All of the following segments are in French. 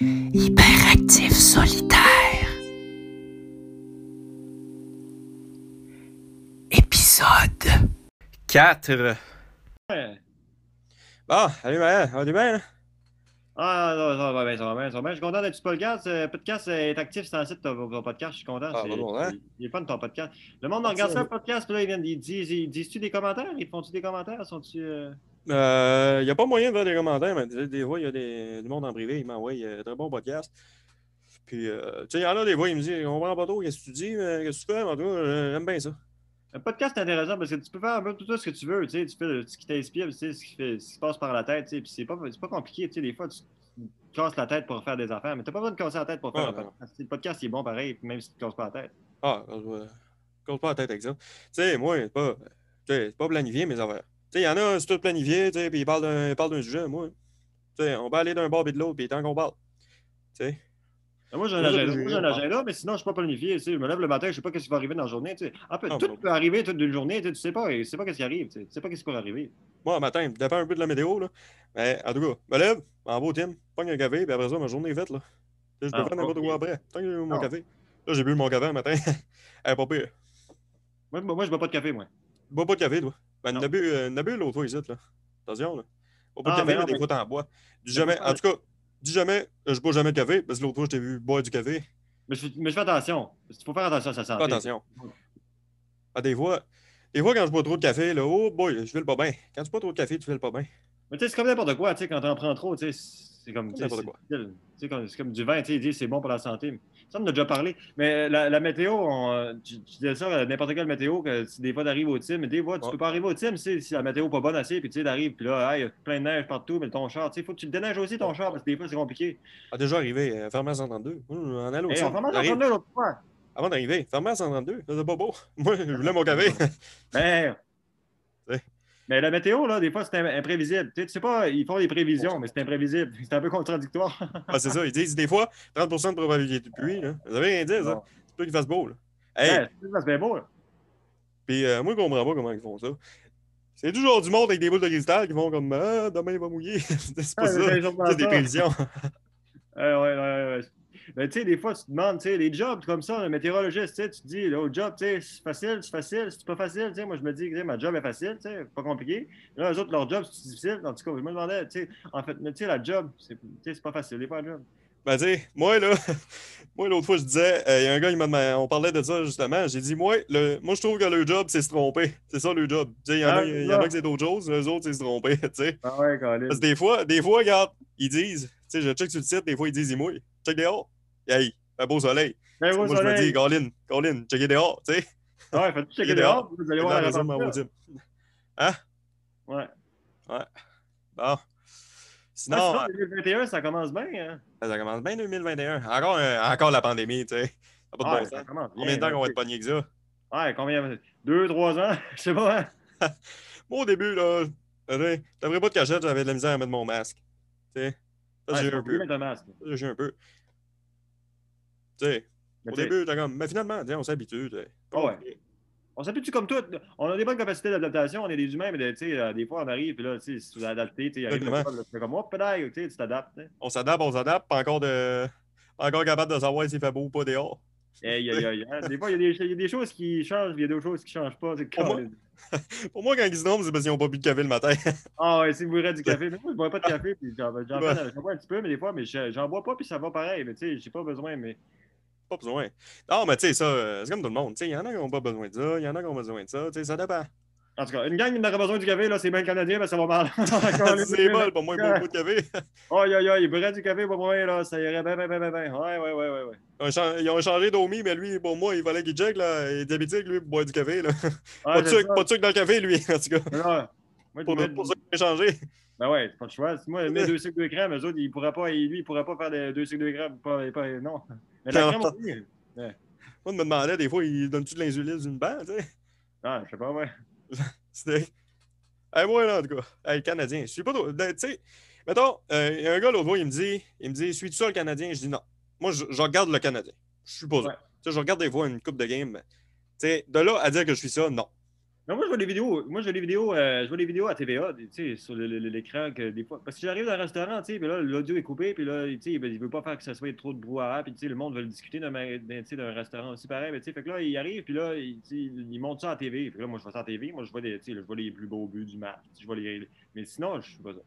Hyperactif solitaire. Épisode 4. Ouais. Bon, salut Maël, va du bien, là? Ah, non, ça va bien, ça va bien, ça va bien. Je suis content d'être sur le podcast. Le podcast est actif sur le site de ton podcast. Je suis content. Ah, c'est- bah bon, hein? Il est fun ton podcast. Le monde Merci, regarde ça, le podcast, puis là, ils viennent, ils disent, ils disent-tu des commentaires? Ils font-tu des commentaires? Sont-tu. euh, Euh, il n'y a pas moyen de faire des commentaires, mais des, fois, il y a des, du monde en privé, il m'envoie euh, très bon podcast. Puis, euh, tu sais, il y en a des fois, il me dit, on comprend pas trop, qu'est-ce que tu dis, mais qu'est-ce que tu fais, en tout cas, euh, j'aime bien ça. Le podcast est intéressant parce que tu peux faire un peu tout ce que tu veux. Tu sais, tu fais ce qui t'inspire, tu sais, ce qui, fait, ce qui se passe par la tête. Tu sais, puis c'est pas, pas compliqué. Tu sais, des fois, tu tu te casses la tête pour faire des affaires, mais t'as pas besoin de casser la tête pour faire Ouais, un podcast. Le podcast, il est bon pareil, même si tu te casses pas la tête. Ah, je ne compte pas la tête ça. Tu sais, moi, c'est pas, tu pas planifié, mes affaires. Tu sais, il y en a, c'est tout planifié, puis ils parlent d'un ils parlent d'un sujet, moi. On peut aller d'un bord et de l'autre, puis tant qu'on parle. Moi, j'ai un agenda, j'ai- un agenda, mais sinon, je ne suis pas planifié. Je me lève le matin, je ne sais pas ce qui va arriver dans la journée. En fait, Ah, tout bon. peut arriver toute une journée. Tu ne sais pas, tu sais pas ce qui arrive. Tu tu sais pas ce qui peut arriver. Moi, le matin, dépend un peu de la météo, là. Mais en tout cas, je me lève, en beau Tim, pogne un café, puis après ça, ma journée est faite, là. Je peux Ah, faire n'importe quoi après. Tant que j'ai eu mon Ah. café. Là, j'ai bu mon café un matin. Elle pas pire. Moi, moi, je ne bois pas de café, moi. Tu bois pas de café, toi. Ben, Non. on a bu, euh, l'autre fois ici, là. Attention, là. Bois pas Ah, de café, mais mais des fois, t'en bois. Dis Mais jamais, en tout cas, dis jamais, euh, je bois jamais de café, parce que l'autre fois, je t'ai vu boire du café. Mais je, fais- mais je fais attention. Il faut faire attention à sa santé. Fais attention. Ah, des fois, des fois, quand je bois trop de café, là, oh boy, je file pas bien. Quand tu bois trop de café, tu files pas bien. Mais tu sais, c'est comme n'importe quoi. Tu sais, quand tu en prends trop, tu sais, c'est comme, c'est comme- du vin. Tu sais, ils disent c'est bon pour la santé. Ça, on en a déjà parlé. Mais euh, la, la météo, on, euh, tu, tu disais ça, euh, n'importe quelle météo, que si des fois, tu arrives au team, mais des fois, tu Ouais. peux pas arriver au team si, si la météo n'est pas bonne assez, puis tu sais, t'arrives, puis là, hey, il y a plein de neige partout, mais ton char, tu sais, il faut que tu le déneiges aussi, ton char, parce que des fois, c'est compliqué. Ah, déjà arrivé, euh, fermé à 132. Moi, en allant au on commence à j'arrive- prendre là l'autre fois. Avant d'arriver, fermé à 132. Ça, C'est pas beau. Moi, je voulais mon café. Ouais. mais la météo, là, des fois, c'est im- imprévisible. Tu sais, tu sais pas, ils font des prévisions, mais c'est imprévisible. C'est un peu contradictoire. ah, c'est ça. Ils disent des fois 30% de probabilité de pluie. Là. Ça veut rien dire, ça. C'est pas qu'il fasse beau. Là. Hey, Ouais, c'est bien beau, là. puis euh, moi, je comprends pas comment ils font ça. C'est toujours du monde avec des boules de cristal qui font comme Ah, demain il va mouiller. c'est pas Ouais, ça. C'est des ça. prévisions. Ouais, ouais, ouais, ouais, Mais tu sais, des fois, tu te demandes, tu sais, les jobs comme ça, le météorologiste, tu sais, tu te dis, là, au job, tu sais, c'est facile, c'est facile, c'est pas facile, tu sais. Moi, je me dis, ma job est facile, tu sais, pas compliqué. Là, les autres, leur job, c'est difficile. En tout cas, je me demandais, tu sais, en fait, mais tu sais, la job, c'est c'est pas facile, des fois, la job. Ben, tu sais, moi, là, moi, l'autre fois, je disais, euh, il y a un gars, il m'a on parlait de ça, justement. J'ai dit, moi, le, moi, je trouve que le job, c'est se tromper. C'est ça, le job. Tu sais, il y en, Ah, a, c'est y en a que c'est d'autres choses, les autres, c'est se tromper, tu sais. Ah ouais. Parce que des fois, des fois, regarde, ils disent, tu sais, je check sur le site, des fois, ils disent, ils mouillent. Check dehors. Hey, un beau soleil. Ben, moi, au je me dis, soleil. Colin, Colin, checker dehors, tu sais. Ouais, faites-tu checker dehors, vous allez voir la raison. Hein? Ouais. Bon. Sinon, Ah, sinon, 2021, ça commence bien, hein? euh, ça commence bien 2021. Encore, euh, encore la pandémie, tu sais. Ça pas de Ouais, bon ça bien, Combien de temps qu'on va être pogné que ça? Ouais, combien? Deux, trois ans? Je sais pas, hein? Moi, au début, là, t'avais pas de cachette, j'avais de la misère à mettre mon masque. Tu sais. Ouais, j'ai un peu. un j'ai un peu. Au début, comme. Mais finalement, on s'habitue. Ah ouais. On s'habitue comme tout. On a des bonnes capacités d'adaptation, on est des humains, mais euh, des fois on arrive, puis là, si tu es adapté, tu sais, il arrive Exactement. quelque chose, là, tu fais comme, oh, pédale, tu t'adaptes. On s'adapte, on s'adapte, pas encore de. Pas encore capable de savoir s'il fait beau ou pas dehors. Aïe, aïe, aïe, hein. Des fois, il y, a des- il y a des choses qui changent, il y a d'autres choses qui ne changent pas. Pour moi-. Pour moi, quand ils se trompent, c'est parce qu'ils n'ont pas bu de café le matin. Ah ouais, si vous boirez du café, mais moi, je ne bois pas de café, puis j'en bois un petit peu, mais des fois, mais je- j'en bois pas, puis ça va pareil, mais tu sais, j'ai pas besoin, mais. Pas besoin. Non, mais tu sais, ça, euh, c'est comme tout le monde. Il y en a qui n'ont pas besoin de ça, il y en a qui ont besoin de ça. Ça dépend. En tout cas, une gang qui n'aurait besoin du café, là, c'est bien Canadien, mais ça va mal. c'est bol, pour moi, il boit beaucoup de café. Aïe, aïe, aïe, il boirait du café pour moi, là, ça irait bien, bien, bien, bien, bien. Ouais, ouais, ouais, ouais, ouais. Ils ont changé- d'Omi, mais lui, pour moi, il fallait qu'il check. Là. Il est diabétique, lui, pour boire du café. Là. pas, de sucre, dans le café, lui, en tout cas. Pour ça qu'il a changé. Ben ouais, pas de choix. Moi, mes deux sucres de crème, eux autres, ils pourraient pas, lui, il pourrait pas faire de deux sucres de crème. Pas, pas, non. Mais la crème aussi. Moi, je me demandais, des fois, il donne-tu de l'insuline d'une banque, tu sais? Ah, je sais pas, ouais. C'était. Hey, moi, là, en tout cas, hey, le Canadien, je suis pas trop. Tu sais, mettons, euh, il y a un gars l'autre fois, il me dit, il me dit, suis-tu ça le Canadien? Je dis non. Moi, je, je regarde le Canadien. Je suis pas. Ouais. Tu sais, je regarde des fois une coupe de game. mais, Tu sais, de là à dire que je suis ça, non. Non, moi, je vois des vidéos. Moi, je vois des vidéos, euh, je vois des vidéos à TVA, tu sais, sur l'écran, que des fois. Parce que j'arrive dans un restaurant, tu sais, puis là, l'audio est coupé, puis là, tu sais, ben, il veut pas faire que ça soit trop de brouhaha, puis tu sais, le monde veut le discuter d'un restaurant aussi pareil, mais tu sais, fait que là, il arrive, puis là, il, il monte ça à TV. Fait que là, moi, je vois ça à TV, moi, je vois, des, je vois les plus beaux buts du match, je vois les. Mais sinon, je sais pas ça.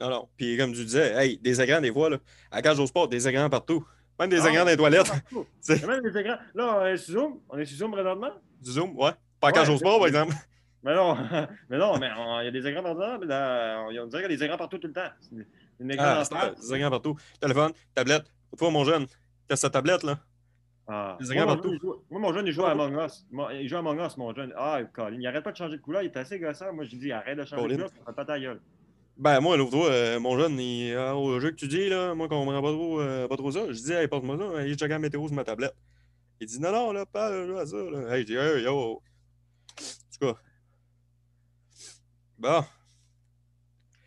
Non, non. Puis comme tu disais, hey, des écrans, des fois, là, à cage au sport, des écrans partout. Même des Ah, écrans dans les toilettes. même des écrans. Là, on est sur Zoom, on est sur Zoom présentement? Du zoom, ouais. Pas à cage Ouais, par exemple. Mais non, mais non, mais il y a des écrans partout, là, on, on dirait qu'il y a des écrans partout tout le temps. C'est Une écran Ah, des écrans partout. Téléphone, tablette. Toi, mon jeune, qu'est-ce que ta tablette, là? Ah. Des Moi, écrans mon partout. jeune, il joue- Moi, mon jeune, il joue à Among Us. Il joue à Among Us, mon jeune. Ah, Colin, il arrête pas de changer de couleur, il est assez gossant. Moi, j'ai dit, arrête de changer Colin. de couleur, ça pas ta gueule. Ben, moi, l'autre fois, euh, mon jeune, il, ah, au jeu que tu dis, là, moi, je comprends pas trop, euh, pas trop ça. Je dis, hey, porte-moi ça, il check la météo sur ma tablette. Il dit, non, non, là, pas là, ça. Là. Hey, je dis, hey, yo. Tout cas. Bon.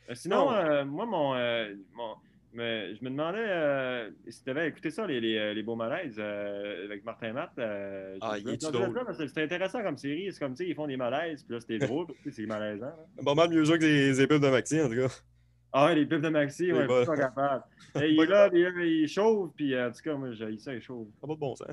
Euh, Sinon, Non. euh, moi, mon, euh, mon- mais je me demandais si tu avais écouté ça, les, les, les beaux malaises avec Martin Matt. Ah, il drôle? C'était intéressant comme série. C'est comme, tu sais, ils font des malaises, puis là, c'était drôle, puis c'est malaisant. là. Pas mal mieux que les, pubs de Maxi, en tout cas. Ah ouais, les pubs de Maxi, ouais, suis pas capable. Et il est là, il chauffe, puis en tout cas, moi, j'ai ça, il chauffe. Pas de bon sens.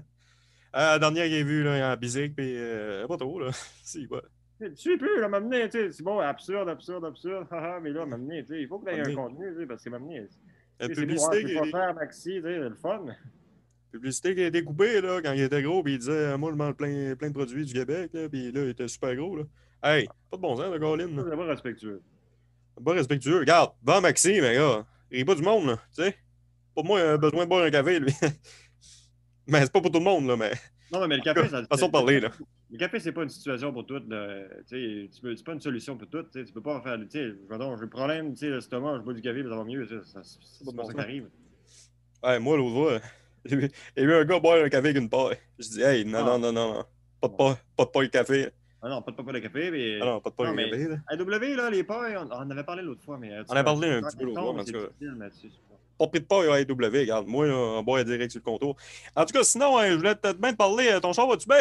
Euh, la dernière qu'il a vue, en bisique, puis euh, pas trop, là. si, ouais. Tu sais plus, là, m'amener, tu sais, c'est bon, absurde, absurde, absurde, haha, mais là, m'amener, tu sais, il faut que tu aies un contenu, parce que m'amener, La publicité, qui a, faire Maxi, tu sais, le fun. publicité qui a été coupée, là, quand il était gros, puis il disait, moi, je mange plein, plein de produits du Québec, là, puis là, il était super gros, là. Hey, pas de bon sens, le Colin. C'est pas respectueux. Pas respectueux. Regarde, va Maxi, mais gars, il rit pas du monde, là, tu sais. Pour moi, il a besoin de boire un café, lui. mais c'est pas pour tout le monde, là, mais. Non, non, mais le café, ça. Façon de parler, là. Le café, c'est pas une situation pour tout. là. Tu sais, c'est pas une solution pour tout. Tu sais, tu peux pas faire. Tu sais, j'ai un problème, tu sais, l'estomac, je bois du café, puis ça va mieux. C'est Pas ça arrive. Ouais, moi, l'autre fois, j'ai vu j'ai vu un gars boire un café avec une paille. Je dis, hey, non, Ah. non, non, non, non. Pas de paille, pas de paille de café. Ah non, pas de, pas de café, mais. Ah non, pas de paille de mais- café, là. À W, là, les pailles, on, on en avait parlé l'autre fois, mais. On en a parlé un petit peu l'autre fois, Pas pris de à AW, regarde. Moi, là, on boit direct sur le contour. En tout cas, sinon, hein, je voulais peut-être bien te parler. euh, Ton char va-tu bien?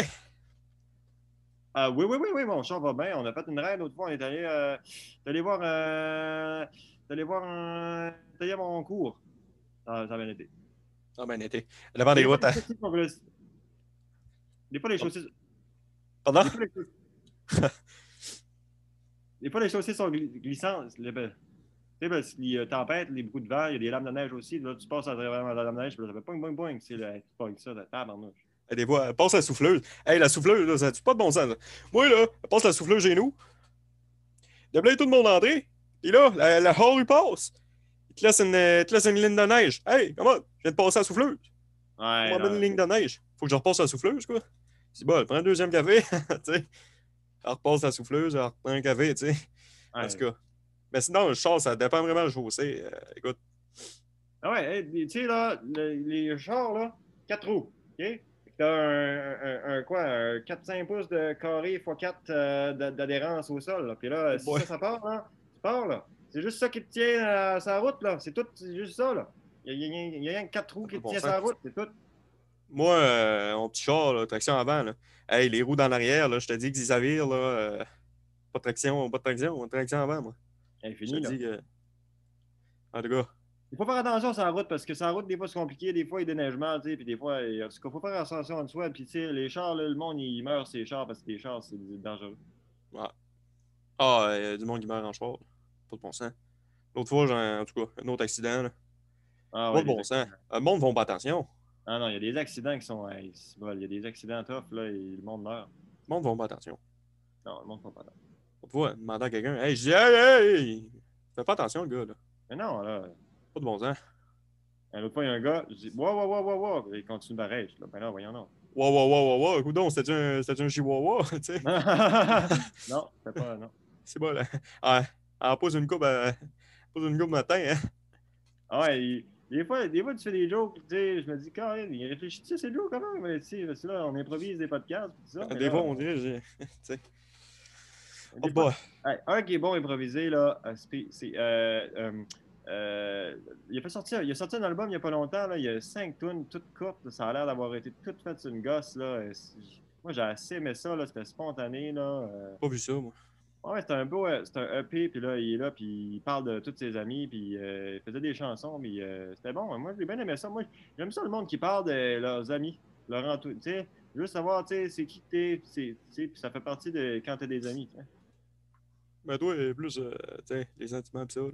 Ah, oui, oui, oui, oui, mon chat va bien. On a fait une raid l'autre fois. On est allé, euh, allé voir. Euh, allé voir un. Allé à mon cours. Ah, ça a bien été. Ah, ben, été. Devant des fois, routes. hein. Des fois, les chaussées. Pardon? Des fois, les chaussées- Des fois, les chaussées sont gli- glissantes. Les- Tu sais, parce qu'il y a tempête, les beaucoup de vent, il y a des lames de neige aussi. Là, tu passes à travers la lame de neige, puis là, ça fait boing, boing, boing. C'est le- tu pognes ça, la tabarnouche. Et Des fois, elle passe la souffleuse. Hey, la souffleuse, là, ça n'a pas de bon sens. là? Moi, là, elle passe la souffleuse chez nous. Il y a tout le monde entré. Puis là, la, la hall, il passe. Il te laisse une, euh, il te laisse une ligne de neige. Hey, comment? Je viens de passer la souffleuse. Ouais. On une ligne de neige. Faut que je repasse la souffleuse, quoi. C'est bon, prends un deuxième café. tu sais. Elle repasse la souffleuse, elle reprend un café, tu sais. En tout cas. Mais sinon, le char, ça dépend vraiment du chaussée. Euh, écoute, Ah ouais, hey, tu sais, là, le- les chars, là, 4 roues, OK? T'as un, un, un, quoi, un 4-5 pouces de carré x 4 d'adhérence au sol, là. Puis là, si Ouais. ça, ça part, là, tu pars, là. C'est juste ça qui te tient à sa route, là. C'est tout, c'est juste ça, là. Il y a, il y a- rien que 4 roues qui te tient sa route, c'est tout. moi, euh, mon petit char, là, traction avant, là. Hey, les roues dans l'arrière, là, je te dis que ça vire, là. euh, pas de traction, pas de traction, traction avant, moi. C'est Je fini, te là. dis que. En tout cas, Il faut faire attention sur la route parce que sur la route, des fois, c'est compliqué. Des fois, il y a des neigements, tu sais, puis des fois, il en tout cas, faut faire attention en soi. Puis, tu sais, les chars, là, le monde, il meurt les chars parce que les chars, c'est dangereux. ah, il y a du monde qui meurt en char. Pas de bon sens. L'autre fois, j'ai, en tout cas, un autre accident, là. Ah, Pas ouais, de bon sens. accidents. Le monde ne font pas attention. Ah non, il y a des accidents qui sont. hey, il y a des accidents tough, là, et le monde meurt. Le monde ne font pas attention. Non, le monde ne fait pas. L'autre fois, demandant à quelqu'un, hey, je dis, hey, hey, fais pas attention, le gars, là. Mais non, là. Pas de bon sens. L'autre fois, il y a un gars, je dis, wow, wow, wow, wow, wow. Il continue pareil. Je dis, ben non, voyons, non. Wow, wow, wow, wow, wow. Écoute donc, c'était un, un chihuahua, tu sais? non, c'est pas. Non. C'est bon, là. Ah, ah, pose une coupe, à... pose une coupe matin, hein. Ah ouais, il- des fois, des fois, tu fais des jokes, tu sais, je me dis, quand même, il réfléchit à ces jokes quand même, mais tu sais, là, on improvise des podcasts, tout ça. mais Des là, fois, on dirait, tu sais. Oh. Hey, un qui est bon improvisé, là, euh, c'est. c'est, euh, euh, euh, il, a fait sortir, il a sorti un album il n'y a pas longtemps, là, il y a cinq tunes, toutes courtes, ça a l'air d'avoir été toutes faites sur une gosse. Là, c'est- Moi, j'ai assez aimé ça, là. C'était spontané, là. Pas vu ça, moi. Ouais, c'était un beau, c'était un EP, puis là, il est là, puis il parle de tous ses amis, puis euh, il faisait des chansons, puis euh, c'était bon. Moi, j'ai bien aimé ça. Moi, j'aime ça le monde qui parle de leurs amis, leur entourage. Tu sais, juste savoir, tu sais, c'est qui t'es, puis c'est- ça fait partie de quand t'as des amis, tu sais. Mais toi, plus, euh, tu sais, les sentiments pis ça, là.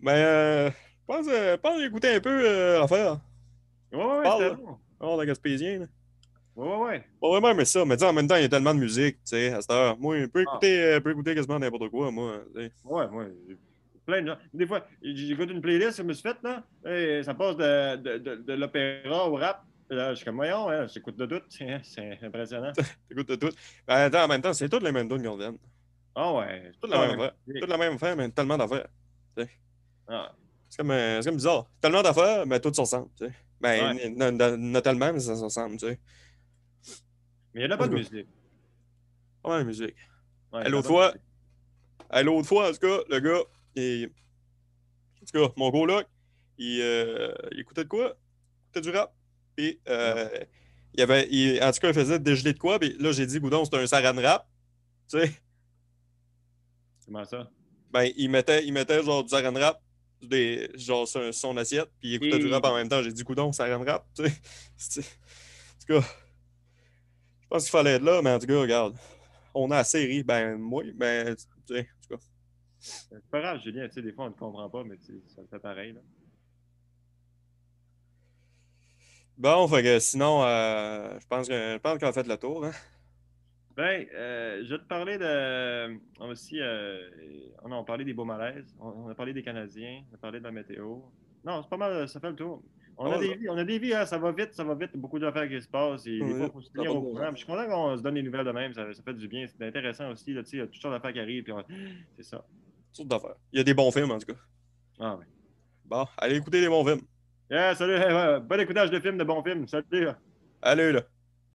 Mais, euh, je pense, euh, pense d'écouter un peu euh, l'affaire. Ouais, ouais, Parle, bon. Oh, dans Gaspésien, là. Ouais, ouais, ouais. Pas vraiment mais ça, mais tu en même temps, il y a tellement de musique, tu sais, à cette heure. Moi, je peux Ah. écouter, euh, écouter quasiment n'importe quoi, moi. tu sais. Ouais, moi, plein de gens. Des fois, j'écoute une playlist que je me suis faite, là, et ça passe de, de, de, de l'opéra au rap. Là, je suis comme, voyons, hein, j'écoute de tout. C'est impressionnant. T'écoutes de tout. Ben, attends, en même temps, c'est toutes les mêmes tunes qu'on donne. Ah ouais. Toute la même affaire. Toute la même affaire, mais tellement d'affaires. Ah, C'est comme, euh, c'est comme bizarre. Tellement d'affaires, mais toutes se ressemblent, tu sais. Ben, Ouais. n- n- n- not tellement, mais ça se ressemble, tu sais. Mais il y en a pas de musique. Pas mal de musique. Ouais, l'autre fois, l'autre fois, en tout cas, le gars, il... en tout cas, mon coloc, il, euh, il écoutait de quoi? Il écoutait du rap. Puis, euh, il avait, il- en tout cas, il faisait dégeler de quoi? Puis là, j'ai dit, Goudon, c'est un saran rap. Tu sais, Comment ça? ben, il mettait, il mettait genre du saran rap, des, genre sur son assiette, puis il écoutait du rap en même temps. J'ai dit, Goudon, saran rap. Tu sais, en tout cas, je pense qu'il fallait être là, mais en tout cas, regarde, on a assez ri. Ben, moi, ben, tu sais, en tout cas. C'est pas grave, Julien. Tu sais, des fois, on ne comprend pas, mais ça fait pareil. Là. Bon, fait que sinon, euh, je pense que je pense qu'on a fait le tour. Hein? Ben, euh, je vais te parler de. on a Aussi, euh, on a parlé des beaux malaises. On, on a parlé des Canadiens. On a parlé de la météo. Non, c'est pas mal, ça fait le tour. On, a, ouais, des vies, on a des vies, hein, ça va vite, ça va vite. Beaucoup d'affaires qui se passent. Et fois, faut se tenir au courant. Je suis content qu'on se donne des nouvelles de même. Ça, ça fait du bien. C'est intéressant aussi. Là, il y a toutes sortes d'affaires qui arrivent. On- C'est ça. Toutes sortes d'affaires. Il y a des bons films, en tout cas. Ah, ouais. Bon, allez écouter des bons films. Yeah, salut. ouais, bon écoutage de films, de bons films. Salut. là. Allez, là.